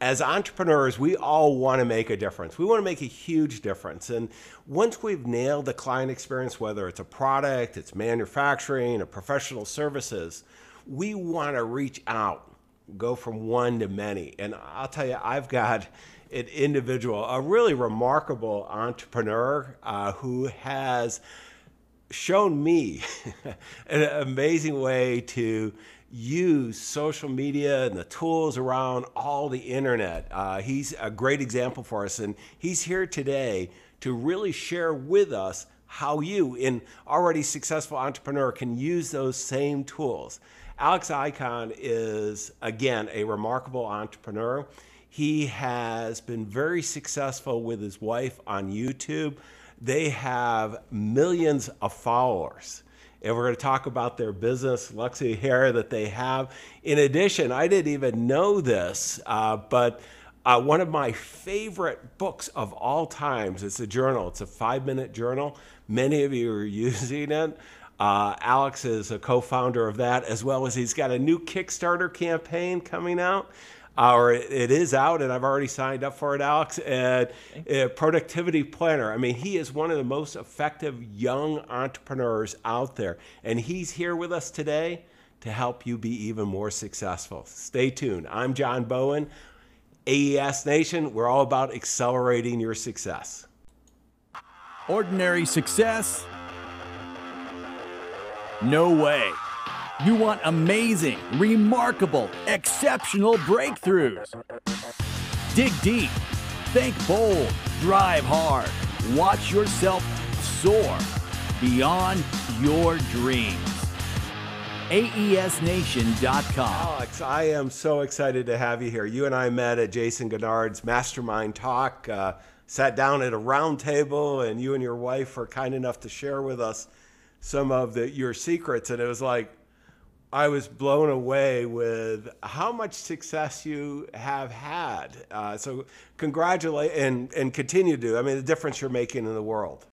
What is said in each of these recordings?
as entrepreneurs, we all want to make a difference. We want to make a huge difference. And once we've nailed the client experience, whether it's a product, it's manufacturing, or professional services, we want to reach out, go from one to many. And I'll tell you, I've got an individual, a really remarkable entrepreneur uh, who has shown me an amazing way to use social media and the tools around all the internet. Uh, he's a great example for us, and he's here today to really share with us how you, an already successful entrepreneur, can use those same tools. Alex Ikonn is, again, a remarkable entrepreneur. He has been very successful with his wife on YouTube. They have millions of followers and we're going to talk about their business, Luxy Hair, that they have. In addition, I didn't even know this, uh, but uh, one of my favorite books of all times. It's a journal. It's a five-minute journal. Many of you are using it. Uh, Alex is a co-founder of that, as well as he's got a new Kickstarter campaign coming out or it is out, and I've already signed up for it, Alex. And uh, productivity planner. I mean, he is one of the most effective young entrepreneurs out there, and he's here with us today to help you be even more successful. Stay tuned. I'm John Bowen. AES Nation, we're all about accelerating your success. Ordinary success? No way. You want amazing, remarkable, exceptional breakthroughs. Dig deep, think bold, drive hard, watch yourself soar beyond your dreams. AESNation.com. Alex, I am so excited to have you here. You and I met at Jason Gaignard's Mastermind Talk, uh, sat down at a round table, and you and your wife were kind enough to share with us some of the, your secrets. And it was like, I was blown away with how much success you have had. Uh, so congratulate and, and continue to. I mean, the difference you're making in the world.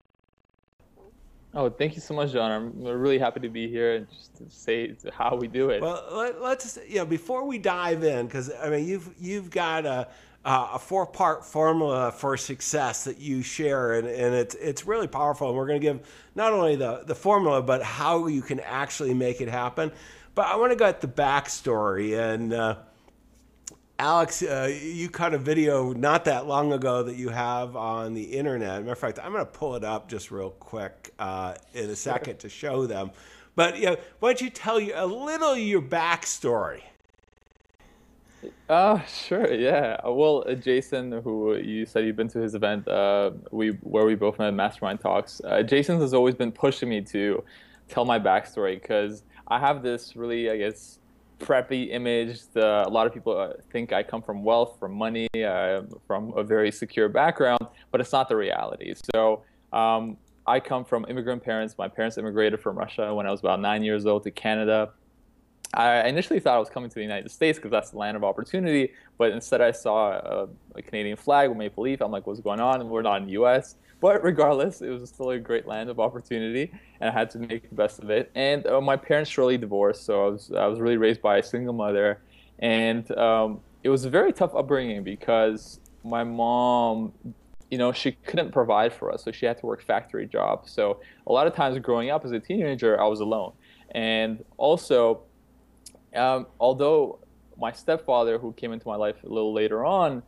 Oh, thank you so much, John. I'm really happy to be here and just to say how we do it. Well, let, us you know before we dive in, because I mean you've you've got a a four part formula for success that you share, and, and it's it's really powerful. And we're going to give not only the the formula, but how you can actually make it happen. But I want to go at the backstory. And uh, Alex, uh, you cut a video not that long ago that you have on the internet. matter of fact, I'm going to pull it up just real quick uh, in a second to show them. But you know, why don't you tell you a little your backstory? Uh, sure, yeah. Well, uh, Jason, who you said you've been to his event, uh, we where we both met Mastermind Talks. Uh, Jason has always been pushing me to tell my backstory because I have this really, I guess, preppy image. The, a lot of people uh, think I come from wealth, from money, uh, from a very secure background, but it's not the reality. So um, I come from immigrant parents. My parents immigrated from Russia when I was about nine years old to Canada. I initially thought I was coming to the United States because that's the land of opportunity, but instead I saw a, a Canadian flag with maple leaf. I'm like, what's going on? We're not in the U.S. But regardless, it was still a great land of opportunity, and I had to make the best of it. And uh, my parents shortly divorced, so I was I was really raised by a single mother, and um, it was a very tough upbringing because my mom, you know, she couldn't provide for us, so she had to work factory jobs. So a lot of times growing up as a teenager, I was alone, and also, um, although my stepfather, who came into my life a little later on,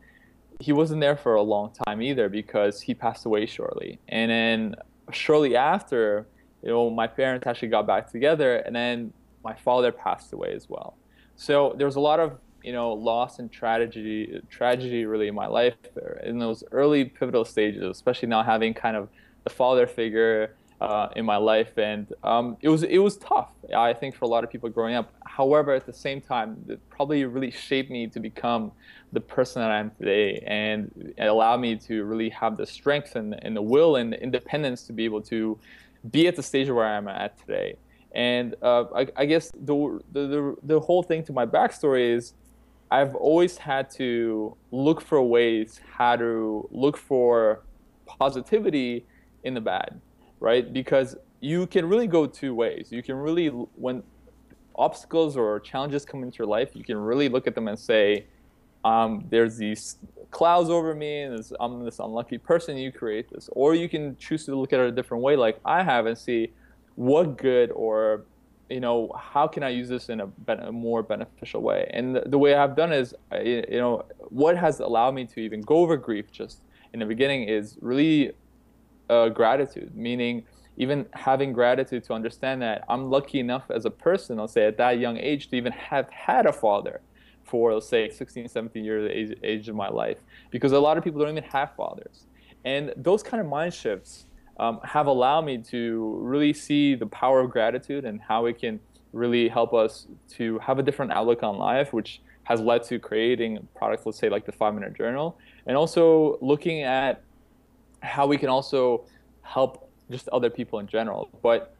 he wasn't there for a long time either because he passed away shortly. And then shortly after, you know, my parents actually got back together, and then my father passed away as well. So there was a lot of you know loss and tragedy, tragedy really in my life there. in those early pivotal stages, especially now having kind of the father figure uh, in my life, and um, it was it was tough. I think for a lot of people growing up. However, at the same time, it probably really shaped me to become the person that I am today, and it allowed me to really have the strength and, and the will and the independence to be able to be at the stage where I am at today. And uh, I, I, guess the, the the whole thing to my backstory is I've always had to look for ways how to look for positivity in the bad right? Because you can really go two ways. You can really, when obstacles or challenges come into your life, you can really look at them and say, um, there's these clouds over me and this, I'm this unlucky person. You create this, or you can choose to look at it a different way, like I have, and see what good or you know how can I use this in a, a more beneficial way. And the, the, way I've done is, you know, what has allowed me to even go over grief just in the beginning is really uh, gratitude, meaning even having gratitude to understand that I'm lucky enough as a person, I'll say at that young age, to even have had a father for, let's say, 16, 17 years age, age of my life. Because a lot of people don't even have fathers. And those kind of mind shifts um, have allowed me to really see the power of gratitude and how it can really help us to have a different outlook on life, which has led to creating products, let's say, like the five minute journal, and also looking at how we can also help just other people in general. But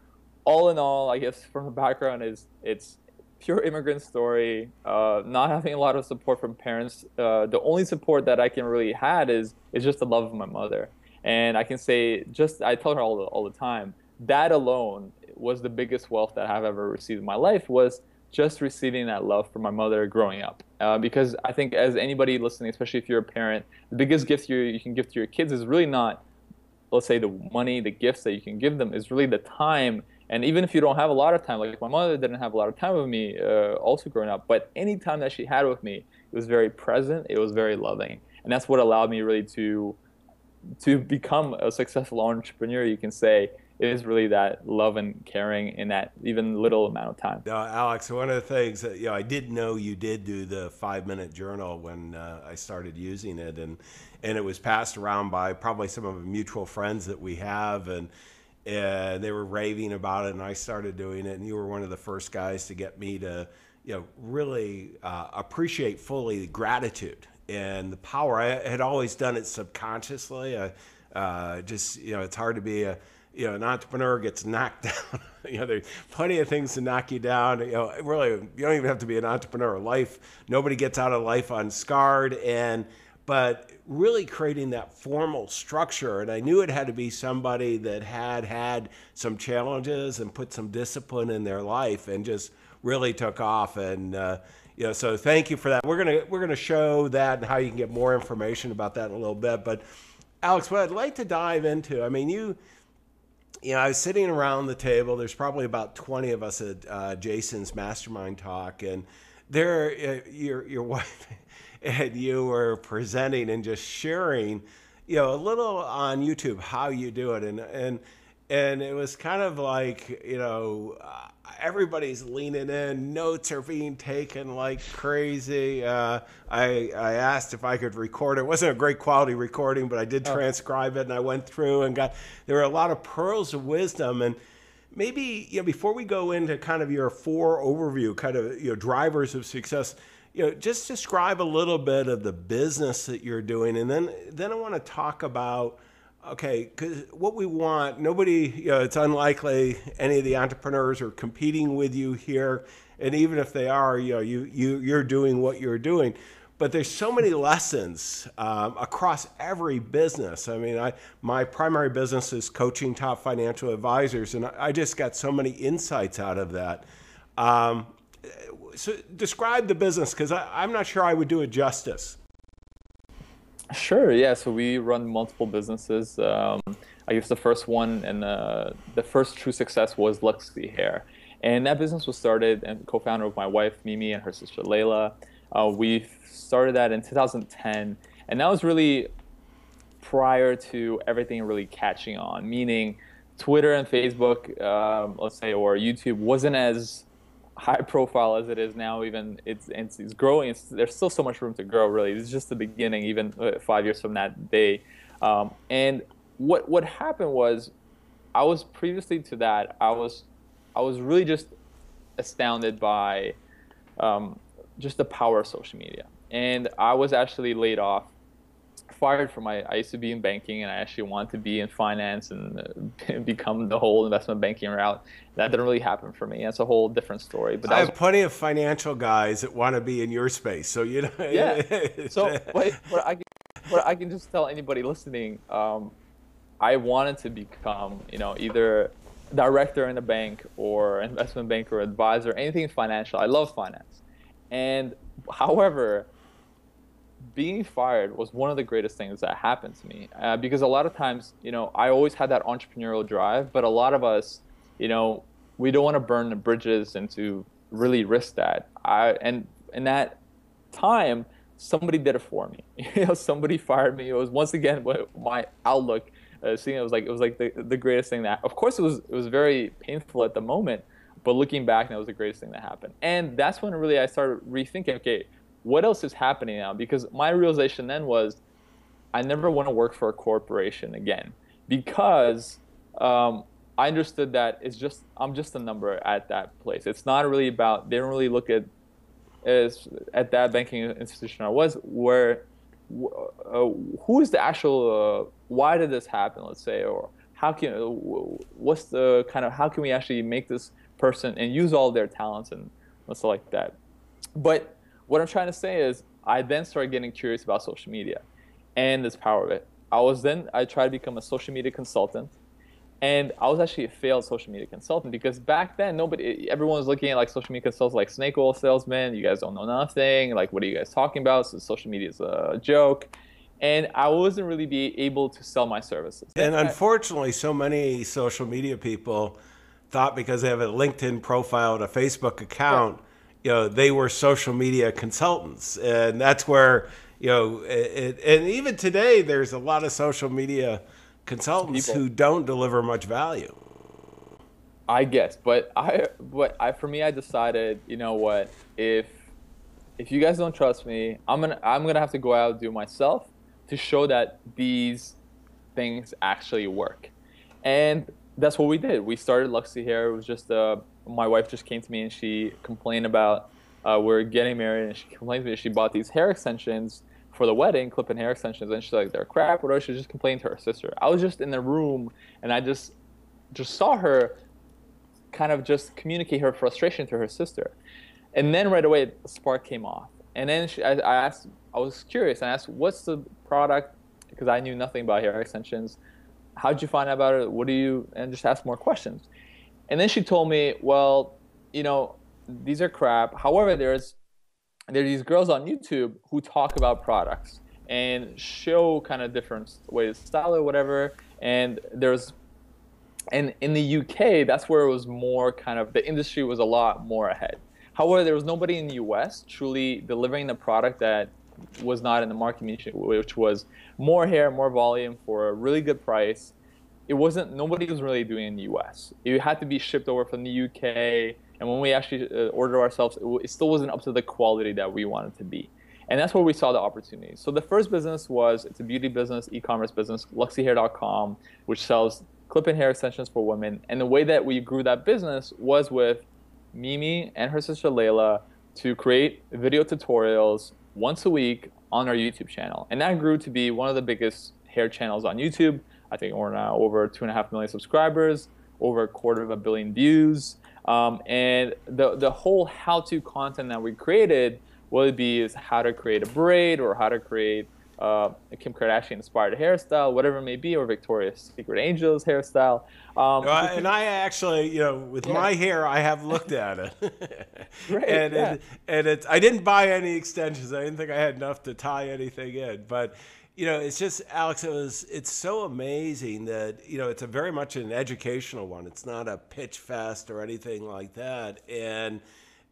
all in all, I guess from the background is it's pure immigrant story, uh, not having a lot of support from parents. Uh, the only support that I can really had is is just the love of my mother. And I can say, just I tell her all the, all the time, that alone was the biggest wealth that I've ever received in my life was just receiving that love from my mother growing up. Uh, because I think as anybody listening, especially if you're a parent, the biggest gift you, you can give to your kids is really not, let's say, the money, the gifts that you can give them, is really the time. And even if you don't have a lot of time, like my mother didn't have a lot of time with me uh, also growing up, but any time that she had with me, it was very present, it was very loving. And that's what allowed me really to to become a successful entrepreneur, you can say is really that love and caring in that even little amount of time. Alex, one of the things that you know, I did know you did do the five minute journal when uh, I started using it, and and it was passed around by probably some of the mutual friends that we have, and and they were raving about it, and I started doing it, and you were one of the first guys to get me to you know really uh, appreciate fully gratitude and the power. I had always done it subconsciously. I, uh, just you know, it's hard to be a you know an entrepreneur gets knocked down. you know, there's plenty of things to knock you down. You know, really, you don't even have to be an entrepreneur. Life, nobody gets out of life unscarred, and but really creating that formal structure. And I knew it had to be somebody that had had some challenges and put some discipline in their life, and just really took off. And uh, you know, so thank you for that. We're gonna we're gonna show that and how you can get more information about that in a little bit. But Alex, what I'd like to dive into, I mean, you, you know, I was sitting around the table. There's probably about 20 of us at uh, Jason's mastermind talk, and there, uh, your your wife and you were presenting and just sharing, you know, a little on YouTube how you do it, and and and it was kind of like, you know. Everybody's leaning in. Notes are being taken like crazy. Uh, I I asked if I could record it. It wasn't a great quality recording, but I did oh. transcribe it and I went through and got. There were a lot of pearls of wisdom and. Maybe you know before we go into kind of your four overview, kind of you know drivers of success, you know just describe a little bit of the business that you're doing, and then then I want to talk about okay, because what we want, nobody, you know, it's unlikely any of the entrepreneurs are competing with you here, and even if they are, you know, you you you're doing what you're doing. But there's so many lessons um, across every business. I mean, I my primary business is coaching top financial advisors, and I, I just got so many insights out of that. Um, so describe the business because I'm not sure I would do it justice. Sure. Yeah. So we run multiple businesses. Um, I guess the first one and uh, the first true success was Luxy Hair, and that business was started and co-founded with my wife Mimi and her sister Layla. Uh, we started that in 2010, and that was really prior to everything really catching on. Meaning, Twitter and Facebook, um, let's say, or YouTube wasn't as high profile as it is now, even it's it's, it's growing. It's, there's still so much room to grow. Really, it's just the beginning. Even uh, five years from that day, um, and what what happened was, I was previously to that. I was I was really just astounded by um, just the power of social media, and I was actually laid off fired from my. I used to be in banking, and I actually wanted to be in finance and uh, become the whole investment banking route. That didn't really happen for me. That's a whole different story. But I have plenty of financial guys that want to be in your space. So you know. Yeah. so but, but I, but I can just tell anybody listening. Um, I wanted to become, you know, either director in a bank or investment banker or advisor, anything financial. I love finance. And however, being fired was one of the greatest things that happened to me uh, because a lot of times, you know, I always had that entrepreneurial drive, but a lot of us, you know, we don't want to burn the bridges and to really risk that. I and in that time, somebody did it for me. you know, somebody fired me. It was once again my outlook. Uh, seeing it was like it was like the, the greatest thing that. Of course, it was it was very painful at the moment, but looking back, that was the greatest thing that happened. And that's when really I started rethinking. Okay, what else is happening now? Because my realization then was, I never want to work for a corporation again because um, I understood that it's just I'm just a number at that place. It's not really about they don't really look at as at that banking institution I was where uh, who is the actual uh, why did this happen let's say or how can uh, what's the kind of how can we actually make this person and use all their talents and stuff like that but what i'm trying to say is i then started getting curious about social media and this power of it i was then i tried to become a social media consultant and I was actually a failed social media consultant because back then nobody, everyone was looking at like social media consultants like snake oil salesmen. You guys don't know nothing. Like, what are you guys talking about? So social media is a joke, and I wasn't really be able to sell my services. And unfortunately, so many social media people thought because they have a LinkedIn profile and a Facebook account, you know, they were social media consultants, and that's where you know, it, and even today, there's a lot of social media consultants people. who don't deliver much value. I guess, but I, but I, for me, I decided, you know what, if if you guys don't trust me, I'm gonna I'm gonna have to go out and do myself to show that these things actually work, and that's what we did. We started Luxy Hair. It was just uh, my wife just came to me and she complained about uh, we're getting married, and she complained to me she bought these hair extensions for the wedding, clipping hair extensions, and she's like, they're crap. Whatever. She just complained to her sister. I was just in the room, and I just just saw her kind of just communicate her frustration to her sister, and then right away, the spark came off. And then she, I, I asked, I was curious, and I asked, what's the product? Because I knew nothing about hair extensions. How'd you find out about it? What do you? And just ask more questions. And then she told me, well, you know, these are crap. However, there's there are these girls on YouTube who talk about products and show kind of different ways to style or whatever. And there's and in the UK, that's where it was more kind of the industry was a lot more ahead. However, there was nobody in the US truly delivering the product that was not in the market which was more hair, more volume for a really good price. It wasn't nobody was really doing in the US. It had to be shipped over from the UK and when we actually uh, ordered ourselves, it, it still wasn't up to the quality that we wanted to be. And that's where we saw the opportunity. So the first business was it's a beauty business, e-commerce business, luxyhair.com, which sells clip-in hair extensions for women. And the way that we grew that business was with Mimi and her sister Layla to create video tutorials once a week on our YouTube channel. And that grew to be one of the biggest hair channels on YouTube. I think we're now over two and a half million subscribers, over a quarter of a billion views. Um, and the, the whole how-to content that we created would be is how to create a braid or how to create uh, a Kim Kardashian inspired hairstyle, whatever it may be, or Victoria's Secret Angels hairstyle. Um, and I actually, you know, with yeah. my hair, I have looked at it. Great, and yeah. it, and it's I didn't buy any extensions. I didn't think I had enough to tie anything in, but you know, it's just Alex. It was. It's so amazing that you know it's a very much an educational one. It's not a pitch fest or anything like that. And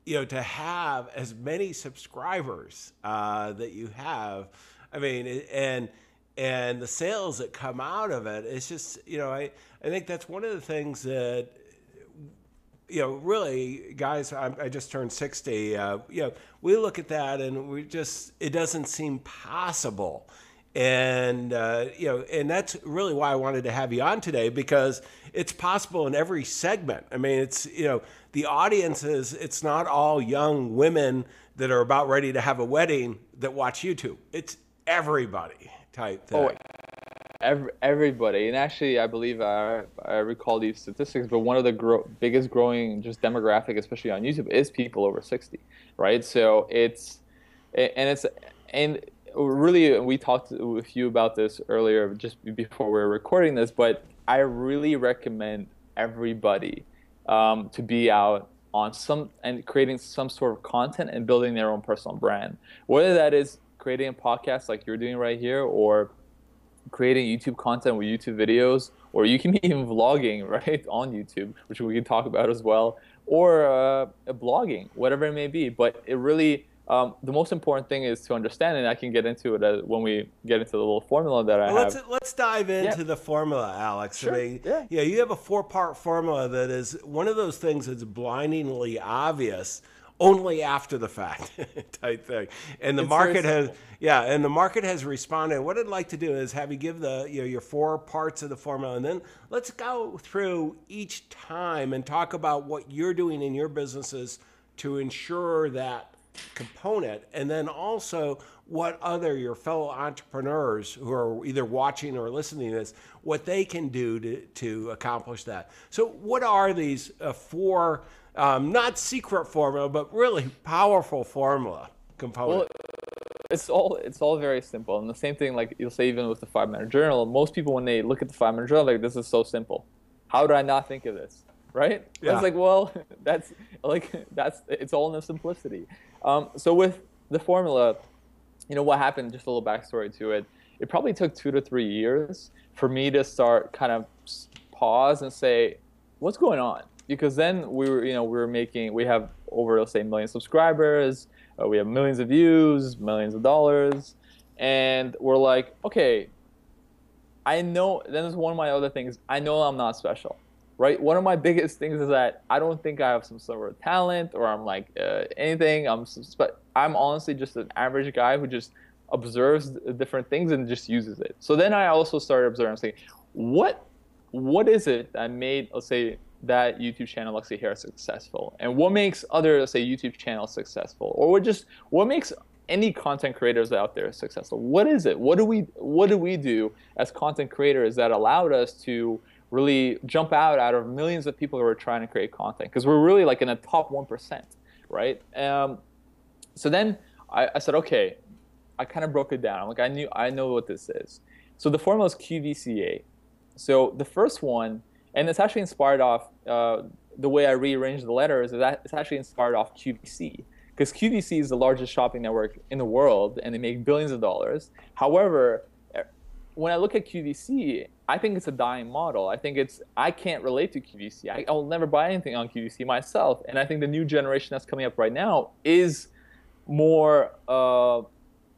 you know, to have as many subscribers uh, that you have, I mean, and and the sales that come out of it, it's just you know, I I think that's one of the things that you know, really, guys, I, I just turned 60. Uh, you know, we look at that and we just, it doesn't seem possible and uh, you know and that's really why i wanted to have you on today because it's possible in every segment. I mean it's you know the audience is it's not all young women that are about ready to have a wedding that watch youtube. It's everybody type thing. oh every, everybody. And actually i believe I, I recall these statistics but one of the gro- biggest growing just demographic especially on youtube is people over 60 right? So it's and it's and really, we talked with you about this earlier, just before we are recording this, but I really recommend everybody um, to be out on some and creating some sort of content and building their own personal brand. Whether that is creating a podcast like you're doing right here, or creating YouTube content with YouTube videos, or you can be even vlogging right on YouTube, which we can talk about as well, or uh, blogging, whatever it may be. But it really um, the most important thing is to understand, and I can get into it when we get into the little formula that I well, have. Let's, let's dive into Yeah. the formula, Alex. Sure, I mean, yeah. you have a four part formula that is one of those things that's blindingly obvious only after the fact type thing. And the It's market has, yeah, and the market has responded. What I'd like to do is have you give the, you know, your four parts of the formula, and then let's go through each time and talk about what you're doing in your businesses to ensure that component and then also what other your fellow entrepreneurs who are either watching or listening to this what they can do to, to accomplish that. So what are these uh, four um, not secret formula but really powerful formula component? It's all it's all very simple and the same thing like you'll say even with the five minute journal most people when they look at the five minute journal like this is so simple. How did i not think of this right? Yeah. it's like well that's like that's it's all in the simplicity. Um, so with the formula you know what happened just a little backstory to it it probably took two to three years for me to start kind of pause and say what's going on? Because then we were you know we were making we have over let's say a million subscribers uh, we have millions of views millions of dollars and we're like okay i know then there's one of my other things i know i'm not special right? One of my biggest things is that i don't think i have some sort of talent or i'm like uh, anything. I'm but i'm honestly just an average guy who just observes different things and just uses it. So then i also started observing saying what what is it that made let's say that youtube channel Luxy Hair is successful? And what makes other let's say youtube channels successful? Or what just what makes any content creators out there successful? What is it? What do we what do we do as content creators that allowed us to really jump out out of millions of people who are trying to create content because we're really like in the top 1% right? Um, so then I, I said okay. I kind of broke it down. Like i knew i know what this is. So the formula is qvca so the first one and it's actually inspired off uh, the way i rearranged the letters is that it's actually inspired off qvc because qvc is the largest shopping network in the world and they make billions of dollars. However when I look at QVC, I think it's a dying model. I think it's I can't relate to QVC. I, I'll never buy anything on QVC myself. And I think the new generation that's coming up right now is more. Uh,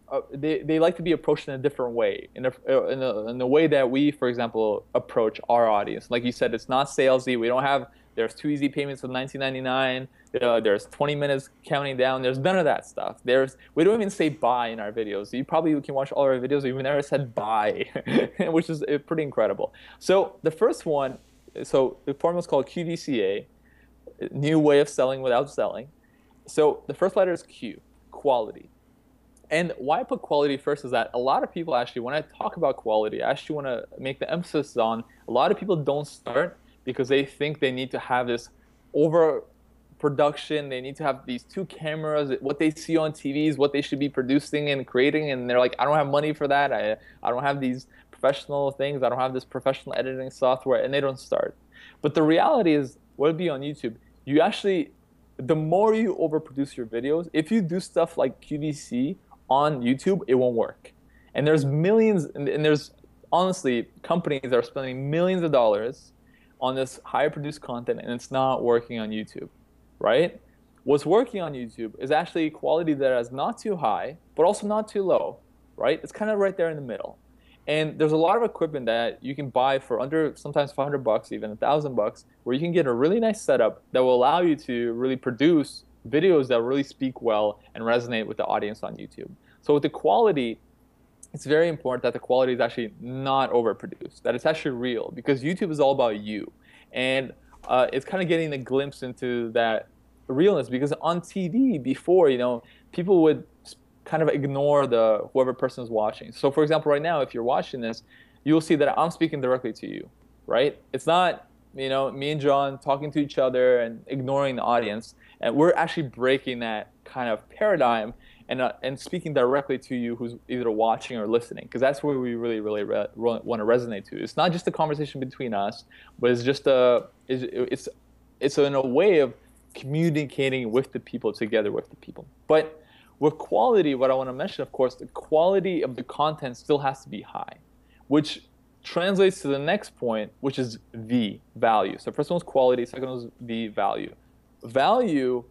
uh, they, they like to be approached in a different way, in a, uh, in, a, in a way that we, for example, approach our audience. Like you said, it's not salesy. We don't have there's two easy payments of 19.99. Uh, there's 20 minutes counting down. There's none of that stuff. There's we don't even say buy in our videos. You probably can watch all our videos. We've never said buy, which is uh, pretty incredible. So the first one, so the formula is called QVCA, new way of selling without selling. So the first letter is Q, quality. And why I put quality first is that a lot of people actually, when I talk about quality, I actually want to make the emphasis on a lot of people don't start because they think they need to have this over production. They need to have these two cameras, what they see on TV is what they should be producing and creating. And they're like, I don't have money for that. I, I don't have these professional things. I don't have this professional editing software. And they don't start. But the reality is, what would be on YouTube? You actually, the more you overproduce your videos, if you do stuff like QVC on YouTube, it won't work. And there's millions, and, and there's honestly companies that are spending millions of dollars on this higher produced content and it's not working on YouTube, right? What's working on YouTube is actually quality that is not too high, but also not too low, right? It's kind of right there in the middle. And there's a lot of equipment that you can buy for under sometimes 500 bucks, even a thousand bucks, where you can get a really nice setup that will allow you to really produce videos that really speak well and resonate with the audience on YouTube. So with the quality, it's very important that the quality is actually not overproduced, that it's actually real, because YouTube is all about you. And uh, it's kind of getting a glimpse into that realness, because on TV before, you know, people would kind of ignore the whoever person is watching. So for example, right now, if you're watching this, you'll see that I'm speaking directly to you, right? It's not, you know, me and John talking to each other and ignoring the audience. And we're actually breaking that kind of paradigm and, uh, and speaking directly to you who's either watching or listening because that's where we really really re- re- want to resonate to it's not just a conversation between us but it's just a it's it's, it's in a way of communicating with the people together with the people but With quality, what I want to mention, of course, the quality of the content still has to be high, which translates to the next point, which is the value. So first one was quality, second one was the value. Value,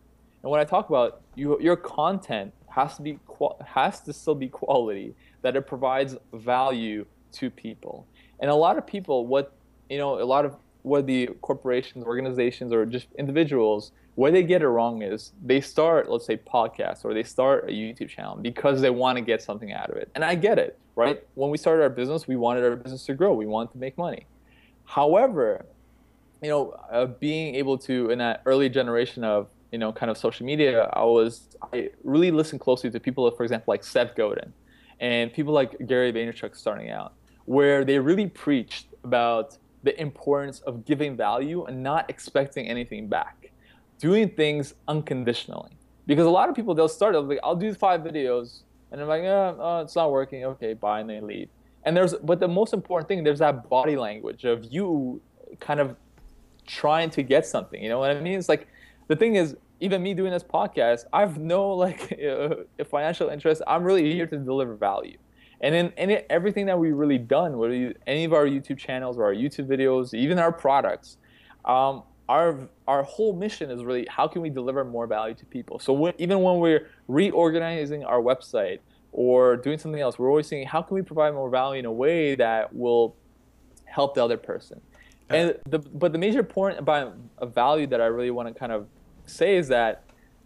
and when I talk about you, your content has to be has to still be quality, that it provides value to people. And a lot of people, what you know, a lot of what the corporations, organizations, or just individuals, where they get it wrong is they start, let's say, podcasts or they start a YouTube channel because they want to get something out of it. And I get it, right? When we started our business, we wanted our business to grow. We wanted to make money. However, you know, uh, being able to in that early generation of you know kind of social media, I was I really listened closely to people, for example, like Seth Godin, and people like Gary Vaynerchuk starting out, where they really preached about the importance of giving value and not expecting anything back, doing things unconditionally. Because a lot of people they'll start like, I'll do five videos, and I'm like, oh, oh, it's not working. Okay, bye, and they leave. And there's but the most important thing there's that body language of you kind of trying to get something. You know what I mean? It's like the thing is even me doing this podcast, I've no like uh, financial interest. I'm really here to deliver value. And in, in everything that we've really done, whether any of our YouTube channels or our YouTube videos, even our products, um, our our whole mission is really how can we deliver more value to people. So when, even when we're reorganizing our website or doing something else, we're always saying how can we provide more value in a way that will help the other person. And the, but the major point about a value that I really want to kind of say is that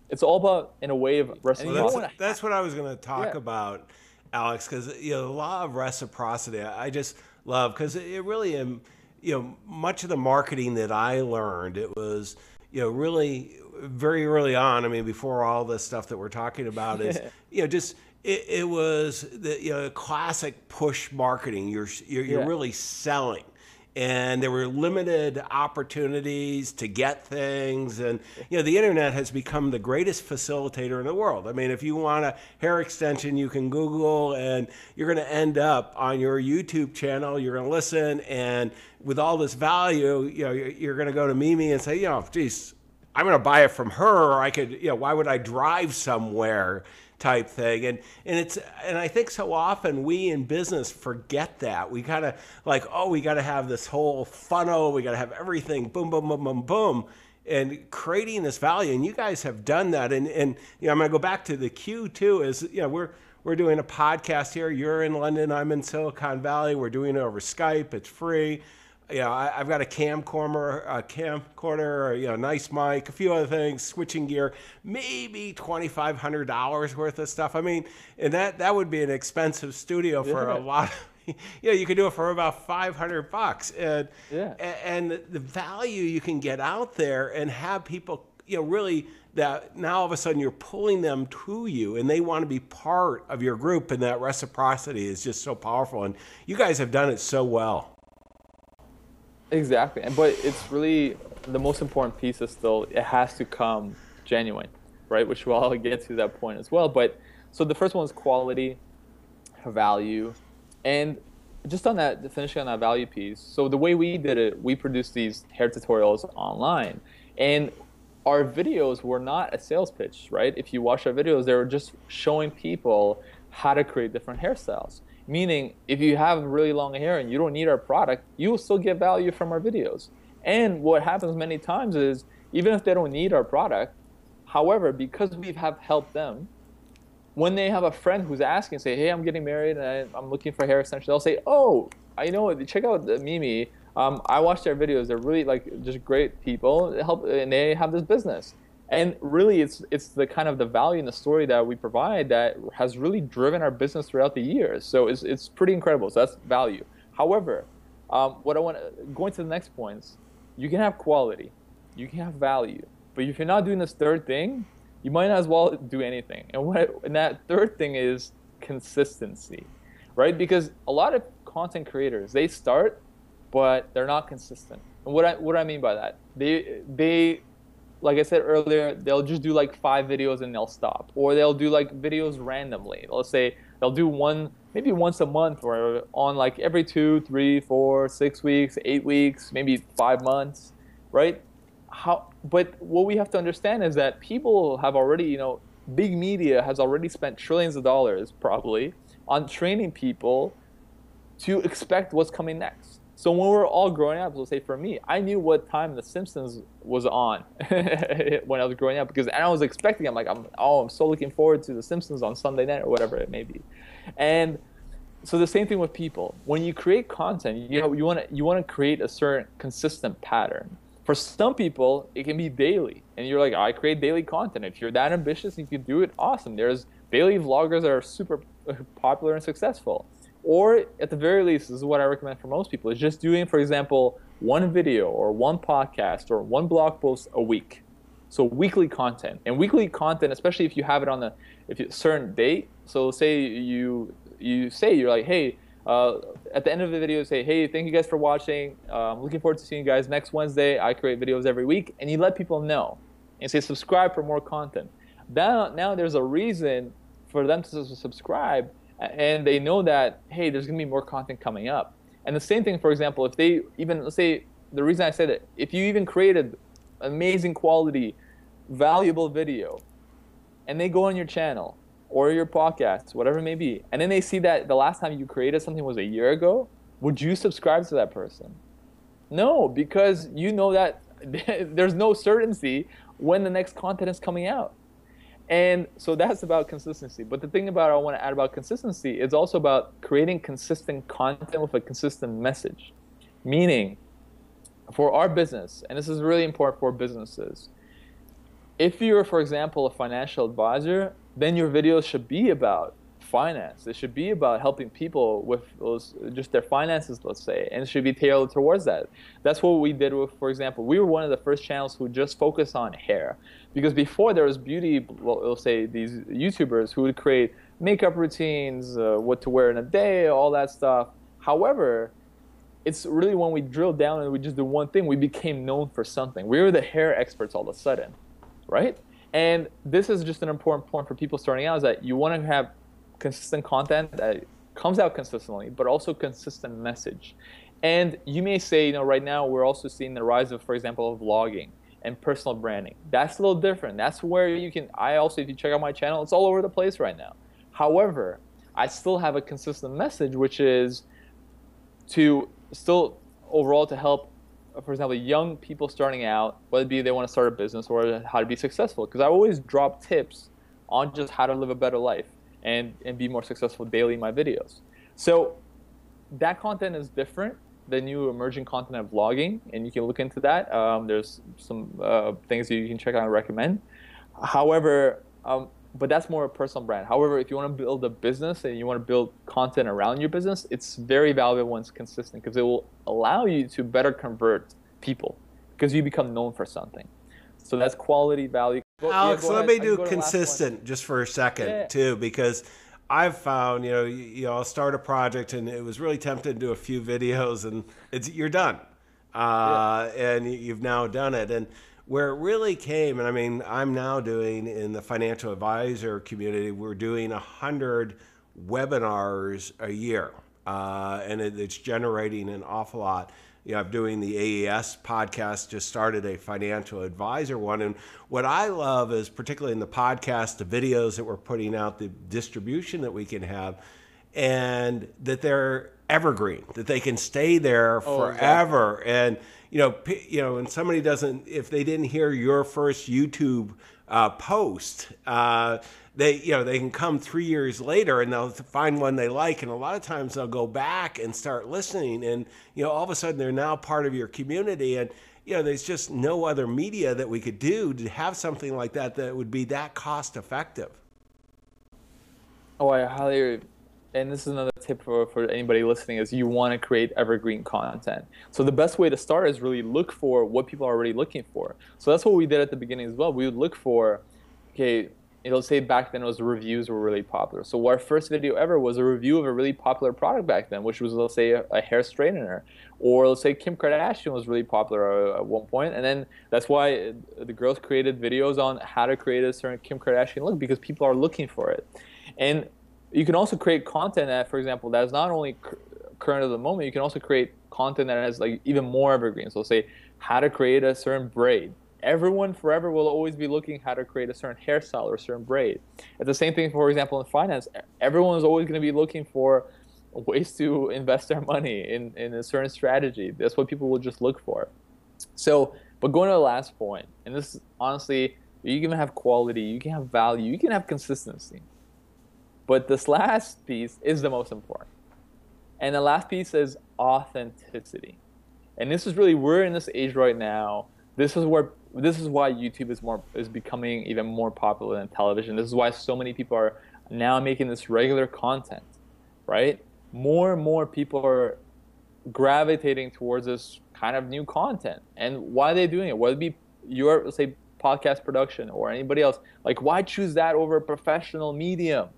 it's all about in a way of reciprocity. Well, that's, that's, what I was going to talk yeah. about, Alex, because you know the law of reciprocity. I just love because it really, am, you know, much of the marketing that I learned, it was you know really very early on. I mean, before all this stuff that we're talking about is you know just it, it, was the you know classic push marketing. You're you're, you're yeah. really selling and there were limited opportunities to get things. And you know the internet has become the greatest facilitator in the world. I mean if you want a hair extension you can google and you're going to end up on your youtube channel. You're going to listen and with all this value you know you're going to go to mimi and say you know geez i'm going to buy it from her or i could you know why would i drive somewhere type thing. And and it's and I think so often we in business forget that. We kind of like, oh, we got to have this whole funnel, we got to have everything boom boom boom boom boom and creating this value and you guys have done that and and you know I'm going to go back to the Q too is you know we're we're doing a podcast here. You're in London, I'm in Silicon Valley. We're doing it over Skype. It's free you know, I, have got a camcorder, a camcorder, you know, nice mic, a few other things, switching gear, maybe twenty five hundred dollars worth of stuff. I mean, and that that would be an expensive studio for yeah. a lot. Of, you know, you could do it for about five hundred bucks, and yeah. and the value you can get out there and have people, you know, really that now all of a sudden you're pulling them to you and they want to be part of your group and that reciprocity is just so powerful and you guys have done it so well Exactly, but it's really the most important piece is still it has to come genuine, right? Which we'll get to that point as well. But so the first one is quality, value, and just on that, finishing on that value piece. So the way we did it, we produced these hair tutorials online, and our videos were not a sales pitch, right? If you watch our videos, they were just showing people how to create different hairstyles. Meaning, if you have really long hair and you don't need our product, you will still get value from our videos. And what happens many times is, even if they don't need our product, however, because we have helped them, when they have a friend who's asking, say, "Hey, I'm getting married and I'm looking for hair extension," they'll say, "Oh, I know. Check out Mimi. Um, I watch their videos. They're really like just great people. Help, and they have this business." And really it's it's the kind of the value in the story that we provide that has really driven our business throughout the years so it's, it's pretty incredible. So that's value. However um, what i want going to the next points you can have quality. You can have value. But if you're not doing this third thing you might as well do anything. And what and that third thing is consistency right? Because a lot of content creators they start but they're not consistent. And what i what i mean by that they they like I said earlier, they'll just do like five videos and they'll stop. Or they'll do like videos randomly. Let's say they'll do one, maybe once a month or on like every two, three, four, six weeks, eight weeks, maybe five months, right? How, but what we have to understand is that people have already, you know, big media has already spent trillions of dollars probably on training people to expect what's coming next. So when we were all growing up, let's say for me, I knew what time The Simpsons was on when I was growing up because and I was expecting. I'm like, I'm oh, I'm so looking forward to The Simpsons on Sunday night or whatever it may be, and so the same thing with people. When you create content, you know, you want to you want to create a certain consistent pattern. For some people, it can be daily, and you're like, oh, I create daily content. If you're that ambitious, you can do it. Awesome. There's daily vloggers that are super popular and successful or at the very least, this is what I recommend for most people, is just doing, for example, one video or one podcast or one blog post a week. So weekly content. And weekly content, especially if you have it on a if you, certain date. So say you you say you're like, hey, uh, at the end of the video, say, hey, thank you guys for watching. I'm looking forward to seeing you guys next Wednesday. I create videos every week, and you let people know, and say subscribe for more content. Now, now there's a reason for them to subscribe and they know that hey, there's gonna be more content coming up. And the same thing, for example, if they even let's say the reason I said it, if you even created amazing quality, valuable video, and they go on your channel or your podcast, whatever it may be, and then they see that the last time you created something was a year ago, would you subscribe to that person? No, because you know that there's no certainty when the next content is coming out. And so that's about consistency. But the thing about I want to add about consistency is also about creating consistent content with a consistent message. Meaning, for our business, and this is really important for businesses, if you're, for example, a financial advisor, then your videos should be about finance. It should be about helping people with those, just their finances, let's say, and it should be tailored towards that. That's what we did with, for example, we were one of the first channels who just focused on hair. Because before there was beauty, well, we'll say these YouTubers who would create makeup routines, uh, what to wear in a day, all that stuff. However, it's really when we drilled down and we just do one thing, we became known for something. We were the hair experts all of a sudden, right? And this is just an important point for people starting out is that you want to have consistent content that comes out consistently, but also consistent message. And you may say, you know, right now we're also seeing the rise of, for example, of vlogging and personal branding. That's a little different. That's where you can. I also, if you check out my channel, it's all over the place right now. However, I still have a consistent message, which is to still overall to help, for example, young people starting out, whether it be they want to start a business or how to be successful. Because I always drop tips on just how to live a better life and, and be more successful daily in my videos. So that content is different the new emerging content of vlogging, and you can look into that. Um, there's some uh, things that you can check out and recommend. However, um, but that's more a personal brand. However, if you want to build a business and you want to build content around your business, it's very valuable when it's consistent because it will allow you to better convert people because you become known for something. So that's quality value. Alex, yeah, let ahead. me do consistent just for a second yeah. too, because I've found, you know, you, you, know, I'll start a project and it was really tempted to do a few videos and it's you're done, uh, yeah. and you've now done it. And where it really came, and I mean, I'm now doing in the financial advisor community, we're doing a hundred webinars a year, uh, and it, it's generating an awful lot you know, I'm doing the AES podcast, just started a financial advisor one. And what I love is, particularly in the podcast, the videos that we're putting out, the distribution that we can have, and that they're evergreen, that they can stay there oh, forever. Exactly. And, you know, you know, and somebody doesn't, if they didn't hear your first YouTube uh, post, uh, they you know they can come three years later and they'll find one they like and a lot of times they'll go back and start listening and you know all of a sudden they're now part of your community and you know there's just no other media that we could do to have something like that that would be that cost effective. Oh i highly and this is another tip for, for anybody listening is you want to create evergreen content. So the best way to start is really look for what people are already looking for. So that's what we did at the beginning as well. We would look for okay it'll say back then was reviews were really popular. So our first video ever was a review of a really popular product back then, which was let's say a, a hair straightener, or let's say Kim Kardashian was really popular uh, at one point, and then that's why uh, the girls created videos on how to create a certain Kim Kardashian look because people are looking for it, and you can also create content that, for example, that is not only current at the moment. You can also create content that has like even more evergreen. So say how to create a certain braid everyone forever will always be looking how to create a certain hairstyle or a certain braid. It's the same thing, for example, in finance. Everyone is always going to be looking for ways to invest their money in, in a certain strategy. That's what people will just look for. So, but going to the last point, and this is honestly, you can have quality, you can have value, you can have consistency. But this last piece is the most important. And the last piece is authenticity. And this is really we're in this age right now. This is where this is why YouTube is more is becoming even more popular than television. This is why so many people are now making this regular content, right? More and more people are gravitating towards this kind of new content. And why are they doing it? Whether it be your say podcast production or anybody else, like why choose that over a professional medium?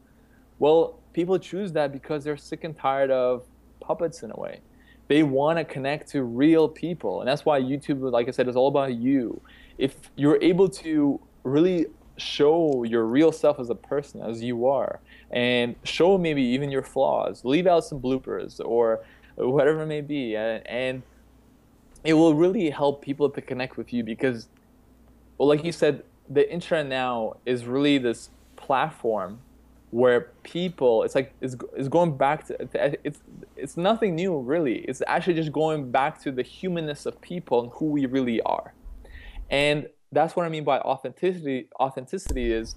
Well, people choose that because they're sick and tired of puppets in a way. They want to connect to real people. And that's why YouTube, like I said, is all about you. If you're able to really show your real self as a person, as you are, and show maybe even your flaws, leave out some bloopers or whatever it may be. And, and it will really help people to connect with you because, well, like you said, the internet now is really this platform where people it's like it's, it's going back to, it's it's nothing new really it's actually just going back to the humanness of people and who we really are and that's what i mean by authenticity authenticity is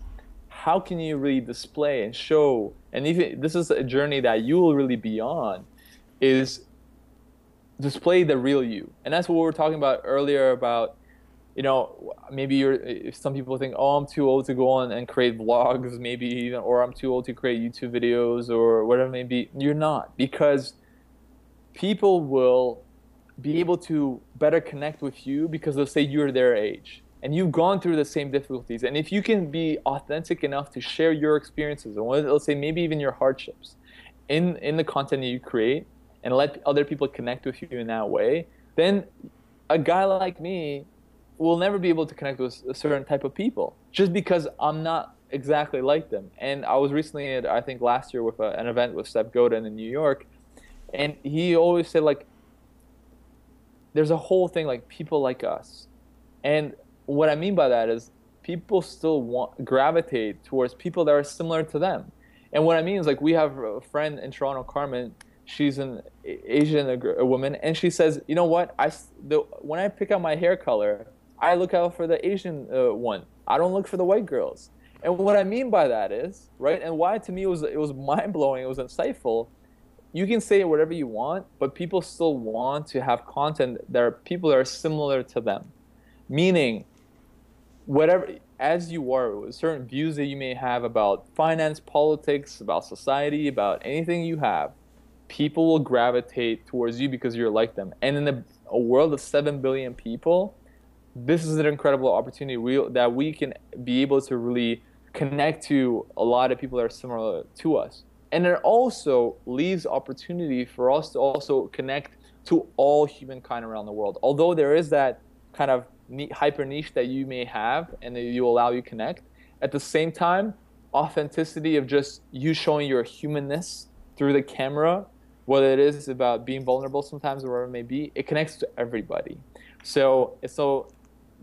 how can you really display and show and even this is a journey that you will really be on is display the real you and that's what we were talking about earlier about you know, maybe you're. If some people think, oh, I'm too old to go on and create vlogs, maybe even, or I'm too old to create YouTube videos or whatever it may be. You're not because people will be able to better connect with you because they'll say you're their age and you've gone through the same difficulties. And if you can be authentic enough to share your experiences, and let's say maybe even your hardships, in in the content that you create, and let other people connect with you in that way, then a guy like me will never be able to connect with a certain type of people just because I'm not exactly like them. And I was recently at, I think last year with a, an event with Seth Godin in New York, and he always said like, there's a whole thing like people like us, and what I mean by that is people still want gravitate towards people that are similar to them. And what I mean is like we have a friend in Toronto, Carmen. She's an Asian a, woman, and she says, you know what? I the, when I pick out my hair color, I look out for the Asian uh, one. I don't look for the white girls. And what I mean by that is, right, and why to me it was it was mind blowing, it was insightful. You can say whatever you want, but people still want to have content that are people that are similar to them. Meaning, whatever as you are, certain views that you may have about finance, politics, about society, about anything you have, people will gravitate towards you because you're like them. And in a, a world of seven billion people, this is an incredible opportunity we, that we can be able to really connect to a lot of people that are similar to us. And it also leaves opportunity for us to also connect to all humankind around the world. Although there is that kind of hyper niche that you may have and that you allow you connect, at the same time, authenticity of just you showing your humanness through the camera, whether it is about being vulnerable sometimes or whatever it may be, it connects to everybody. So, so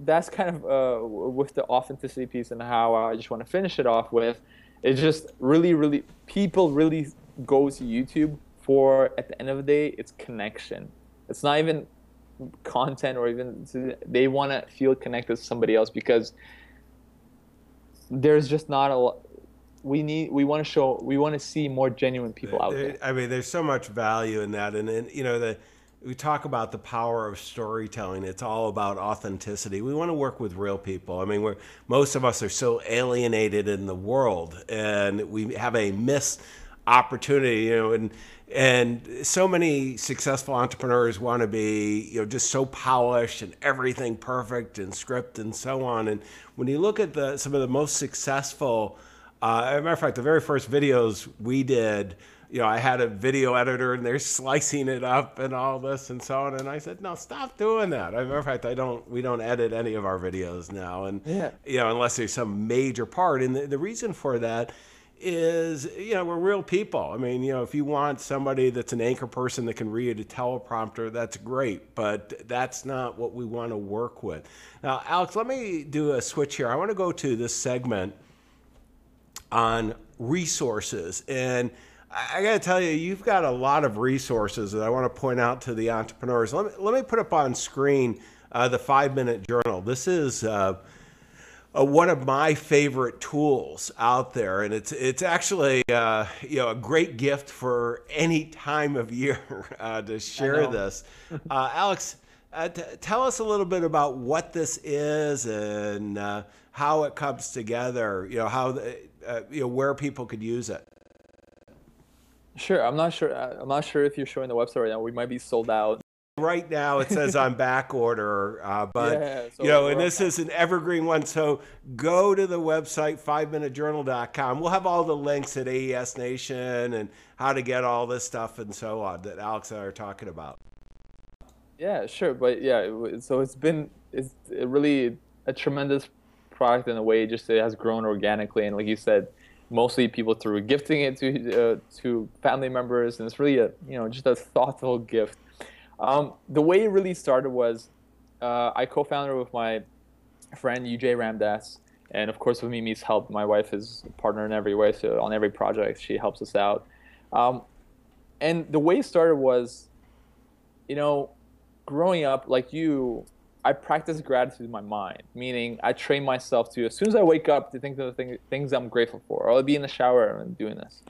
that's kind of uh, with the authenticity piece and how I just want to finish it off with. It's just really, really, people really go to YouTube for, at the end of the day, it's connection. It's not even content or even, they want to feel connected to somebody else because there's just not a lot. We need. We want to show. We want to see more genuine people out there. I mean, there's so much value in that, and, and you know the we talk about the power of storytelling. It's all about authenticity. We want to work with real people. I mean, we're most of us are so alienated in the world, and we have a missed opportunity. You know, and and so many successful entrepreneurs want to be you know just so polished and everything perfect and script and so on. And when you look at the some of the most successful, uh, as a matter of fact, the very first videos we did you know, I had a video editor and they're slicing it up and all this and so on. And I said, no, stop doing that. As a matter of fact, I don't, we don't edit any of our videos now. And, yeah. you know, unless there's some major part. And the, the reason for that is, you know, we're real people. I mean, you know, if you want somebody that's an anchor person that can read a teleprompter, that's great, but that's not what we want to work with. Now, Alex, let me do a switch here. I want to go to this segment on resources. And I got to tell you, you've got a lot of resources that I want to point out to the entrepreneurs. Let me, let me put up on screen uh, the five minute journal. This is uh, uh, one of my favorite tools out there, and it's it's actually uh, you know a great gift for any time of year uh, to share this. Uh, Alex, t- tell us a little bit about what this is and how it comes together. You know how the, you know where people could use it. Sure, I'm not sure. I'm not sure if you're showing the website right now. We might be sold out. Right now, it says on back order, uh, but yeah, so you know, and this is an evergreen one. So go to the website fiveminutejournal.com. We'll have all the links at AES Nation and how to get all this stuff and so on that Alex and I are talking about. Yeah, sure, but yeah, so it's been it's really a tremendous product in a way. Just it has grown organically, and like you said, mostly people through gifting it to uh, to family members, and it's really a you know just a thoughtful gift. Um, the way it really started was uh, I co-founded with my friend UJ Ramdas, and of course with Mimi's help. My wife is a partner in every way, so on every project she helps us out. Um, and the way it started was, you know, growing up like you, I practice gratitude in my mind, meaning I train myself to, as soon as I wake up, to think of the thing, things I'm grateful for. Or I'll be in the shower and doing this.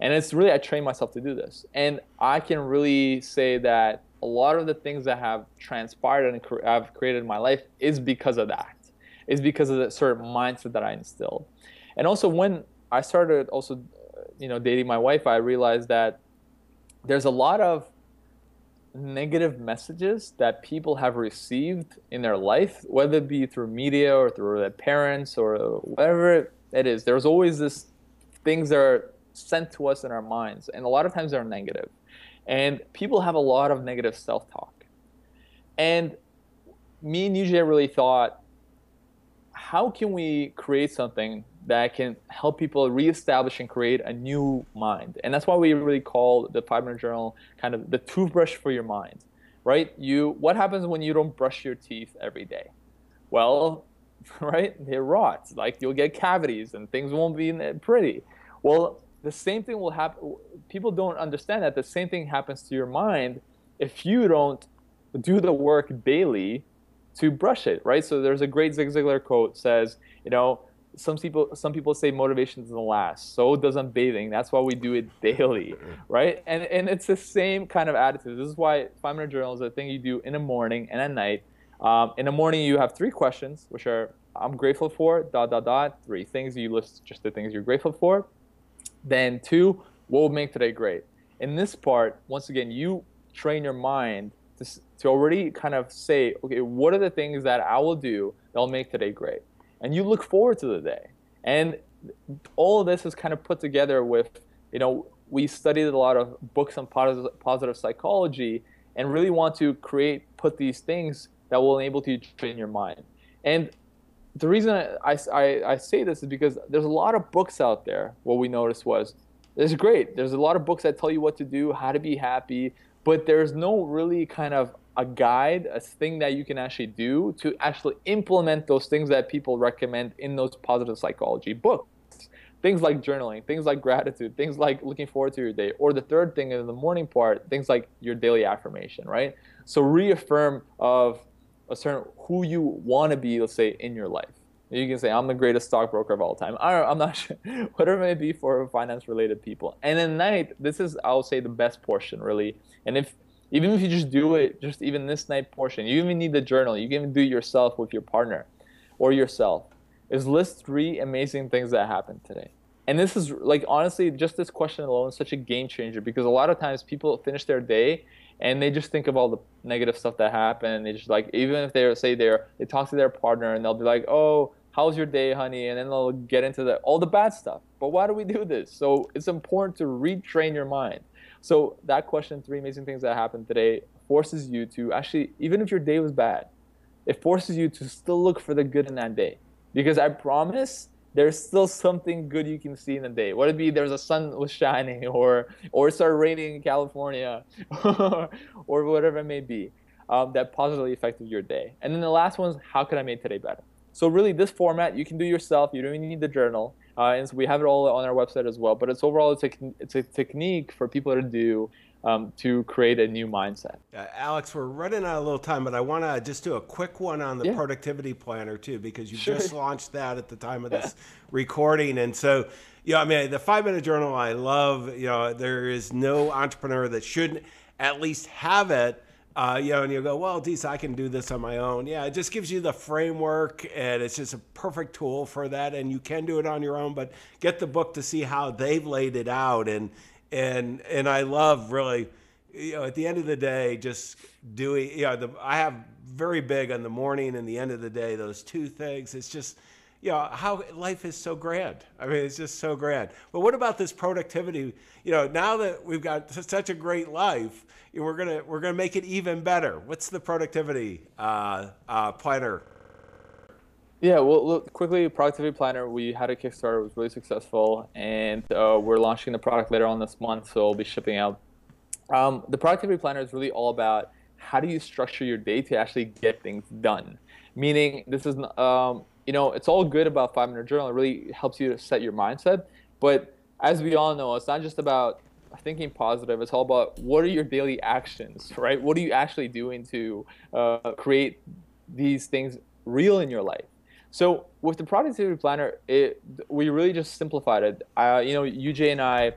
And it's really, I train myself to do this. And I can really say that a lot of the things that have transpired and have created in my life is because of that. Is because of the sort of mindset that I instilled. And also when I started also, you know, dating my wife, I realized that there's a lot of negative messages that people have received in their life, whether it be through media or through their parents or whatever it is, there's always this things that are sent to us in our minds, and a lot of times they're negative. And people have a lot of negative self-talk. And me and UJ really thought, how can we create something that can help people reestablish and create a new mind. And that's why we really call the five minute journal kind of the toothbrush for your mind, right? You, what happens when you don't brush your teeth every day? Well, right, they rot. Like you'll get cavities and things won't be pretty. Well, the same thing will happen. People don't understand that the same thing happens to your mind if you don't do the work daily to brush it, right? So there's a great Zig Ziglar quote says, you know, some people some people say motivation doesn't last. So doesn't bathing. That's why we do it daily right? And and it's the same kind of attitude. This is why five minute journal is a thing you do in the morning and at night. Um, in the morning you have three questions which are i'm grateful for dot dot dot three things. You list just the things you're grateful for. Then two what will make today great? In this part once again you train your mind to, to already kind of say okay what are the things that i will do that will make today great and you look forward to the day. And all of this is kind of put together with, you know, we studied a lot of books on positive psychology and really want to create, put these things that will enable you to train your mind. And the reason I, I, I say this is because there's a lot of books out there. What we noticed was, it's great. There's a lot of books that tell you what to do, how to be happy, but there's no really kind of a guide, a thing that you can actually do to actually implement those things that people recommend in those positive psychology books. Things like journaling, things like gratitude, things like looking forward to your day, or the third thing in the morning part, things like your daily affirmation, right? So reaffirm of a certain who you want to be, let's say, in your life. You can say, I'm the greatest stockbroker of all time. I am not sure, whatever it may be for finance related people. And at night, this is, I'll say, the best portion, really. And if even if you just do it, just even this night portion, you even need the journal. You can even do it yourself with your partner or yourself. Is list three amazing things that happened today. And this is like honestly, just this question alone is such a game changer because a lot of times people finish their day and they just think of all the negative stuff that happened. And they just like even if they say they're they talk to their partner and they'll be like, oh, how's your day, honey? And then they'll get into the all the bad stuff. But why do we do this? So it's important to retrain your mind. So that question, three amazing things that happened today, forces you to actually, even if your day was bad, it forces you to still look for the good in that day. Because I promise there's still something good you can see in the day. Whether it be there's a sun was shining or or it started raining in California or whatever it may be um, that positively affected your day. And then the last one is how could I make today better? So really this format you can do yourself. You don't even need the journal. Uh, and so we have it all on our website as well. But it's overall it's a, it's a technique for people to do um, to create a new mindset. Uh, Alex, we're running out of a little time, but I want to just do a quick one on the yeah. productivity planner too, because you sure. just launched that at the time of this recording. And so, you know, I mean, the five minute journal I love, you know, there is no entrepreneur that shouldn't at least have it. Uh, you know, and you go, well, geez, I can do this on my own. Yeah, it just gives you the framework, and it's just a perfect tool for that. And you can do it on your own, but get the book to see how they've laid it out. And and and I love really, you know, at the end of the day, just doing. You know, I have very big on the morning and the end of the day. Those two things. It's just. You know how life is so grand. I mean, it's just so grand. But what about this productivity? You know, now that we've got such a great life, we're gonna we're gonna make it even better. What's the productivity uh, uh, planner yeah, well, look, quickly, Productivity Planner, we had a Kickstarter, it was really successful, and uh, we're launching the product later on this month, so it'll be shipping out. Um, the Productivity Planner is really all about how do you structure your day to actually get things done. Meaning, this is, um, you know, it's all good about Five Minute Journal. It really helps you to set your mindset. But as we all know, it's not just about thinking positive. It's all about what are your daily actions, right? What are you actually doing to uh, create these things real in your life? So with the productivity planner, it we really just simplified it. Uh, you know, UJ and I,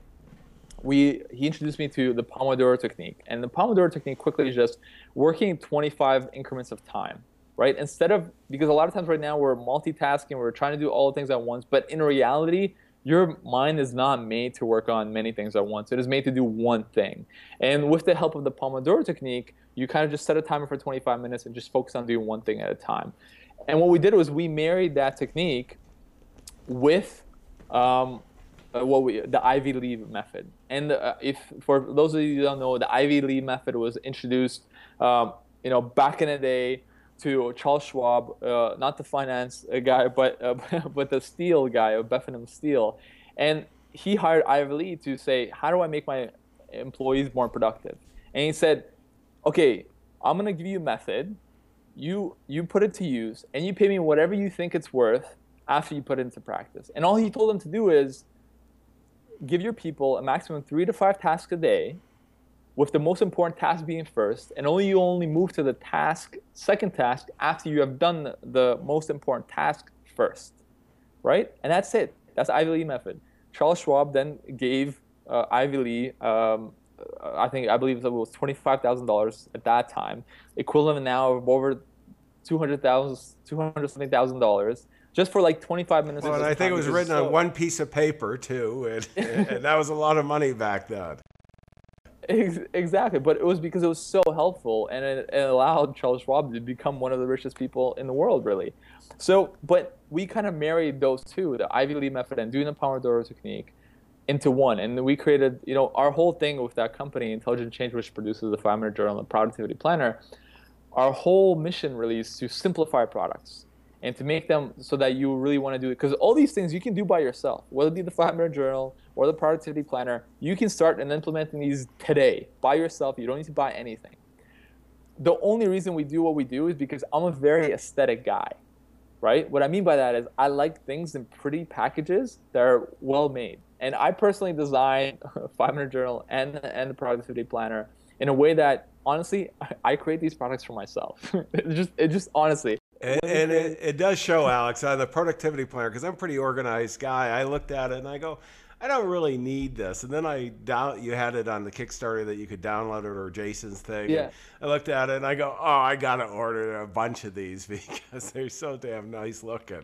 we he introduced me to the Pomodoro technique, and the Pomodoro technique quickly is just working 25 increments of time, right? Instead of because a lot of times right now we're multitasking, we're trying to do all the things at once, but in reality, your mind is not made to work on many things at once. It is made to do one thing. And with the help of the Pomodoro technique, you kind of just set a timer for 25 minutes and just focus on doing one thing at a time. And what we did was we married that technique with um, uh, what we the Ivy Lee method. And uh, if for those of you who don't know, the Ivy Lee method was introduced, um, you know, back in the day to Charles Schwab, uh, not the finance guy, but uh, but the steel guy of Bethlehem Steel, and he hired Ivy Lee to say, how do I make my employees more productive? And he said, okay, I'm gonna give you a method you you put it to use and you pay me whatever you think it's worth after you put it into practice. And all he told them to do is give your people a maximum three to five tasks a day, with the most important task being first, and only you only move to the task second task after you have done the, the most important task first, right? And that's it. That's Ivy Lee method. Charles Schwab then gave uh, Ivy Lee um, I think I believe it was twenty five thousand dollars at that time, equivalent now of over two hundred thousand, two hundred something thousand dollars just for like 25 minutes. Well, and I think it was written so... on one piece of paper too, and, and, that was a lot of money back then. Exactly, but it was because it was so helpful and it, it, allowed Charles Schwab to become one of the richest people in the world, really. So, but we kind of married those two, the Ivy Lee method and doing the Pomodoro technique, into one. And we created, you know, our whole thing with that company, Intelligent Change, which produces the Five Minute Journal and the Productivity Planner, our whole mission really is to simplify products and to make them so that you really want to do it. Because all these things you can do by yourself, whether it be the Five Minute Journal or the Productivity Planner, you can start and implementing these today by yourself. You don't need to buy anything. The only reason we do what we do is because I'm a very aesthetic guy, right? What I mean by that is I like things in pretty packages that are well made. And I personally designed Five Minute Journal and and the Productivity Planner in a way that honestly I create these products for myself. just just honestly. And, and it, it does show, Alex, on the productivity planner because I'm a pretty organized guy. I looked at it and I go, I don't really need this. And then I down you had it on the Kickstarter that you could download it or Jason's thing. Yeah. I looked at it and I go, oh, I gotta order a bunch of these because they're so damn nice looking.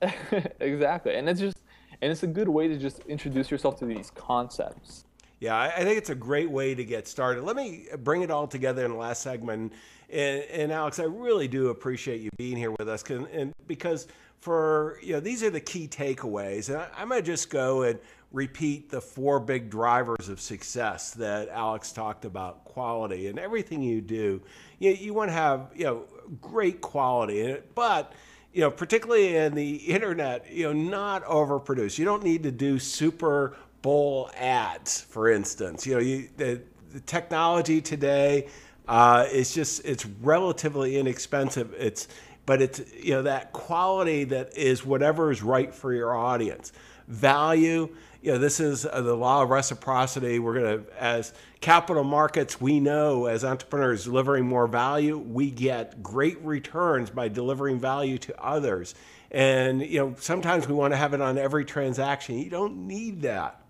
exactly, and it's just and it's a good way to just introduce yourself to these concepts. Yeah, I think it's a great way to get started. Let me bring it all together in the last segment. And, and Alex, I really do appreciate you being here with us, and because for you know these are the key takeaways, and I, I'm gonna just go and repeat the four big drivers of success that Alex talked about: quality and everything you do. You, you want to have you know great quality, but you know, particularly in the internet, you know, not overproduce. You don't need to do Super Bowl ads, for instance. You know, you, the, the technology today uh, is just it's relatively inexpensive. It's but it's you know that quality that is whatever is right for your audience. Value, you know, this is uh, the law of reciprocity. We're to, as capital markets, we know as entrepreneurs delivering more value, we get great returns by delivering value to others. And, you know, sometimes we want to have it on every transaction. You don't need that.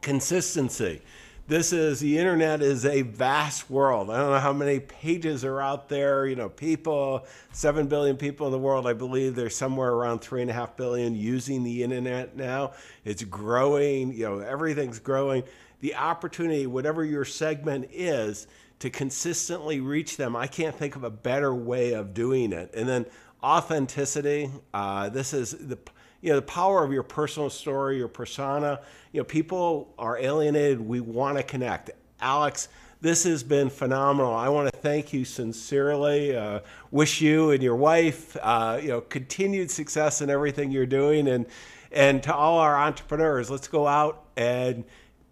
Consistency this is the internet is a vast world. I don't know how many pages are out there. You know, people, seven billion people in the world. I believe there's somewhere around three and a half billion using the internet now. It's growing. You know, everything's growing. The opportunity, whatever your segment is, to consistently reach them. I can't think of a better way of doing it. And then authenticity. Uh, this is the you know the power of your personal story, your persona. You know, people are alienated. We want to connect. Alex, this has been phenomenal. I want to thank you sincerely. Uh, wish you and your wife, uh, you know, continued success in everything you're doing, and and to all our entrepreneurs, let's go out and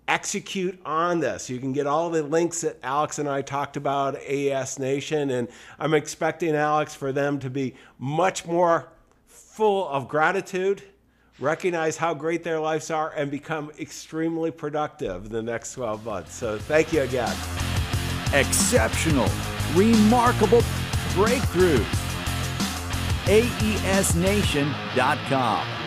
execute on this. You can get all the links that Alex and I talked about, AES Nation, and I'm expecting Alex for them to be much more full of gratitude, recognize how great their lives are, and become extremely productive in the next 12 months. So thank you again. Exceptional, remarkable breakthrough. AESNation.com.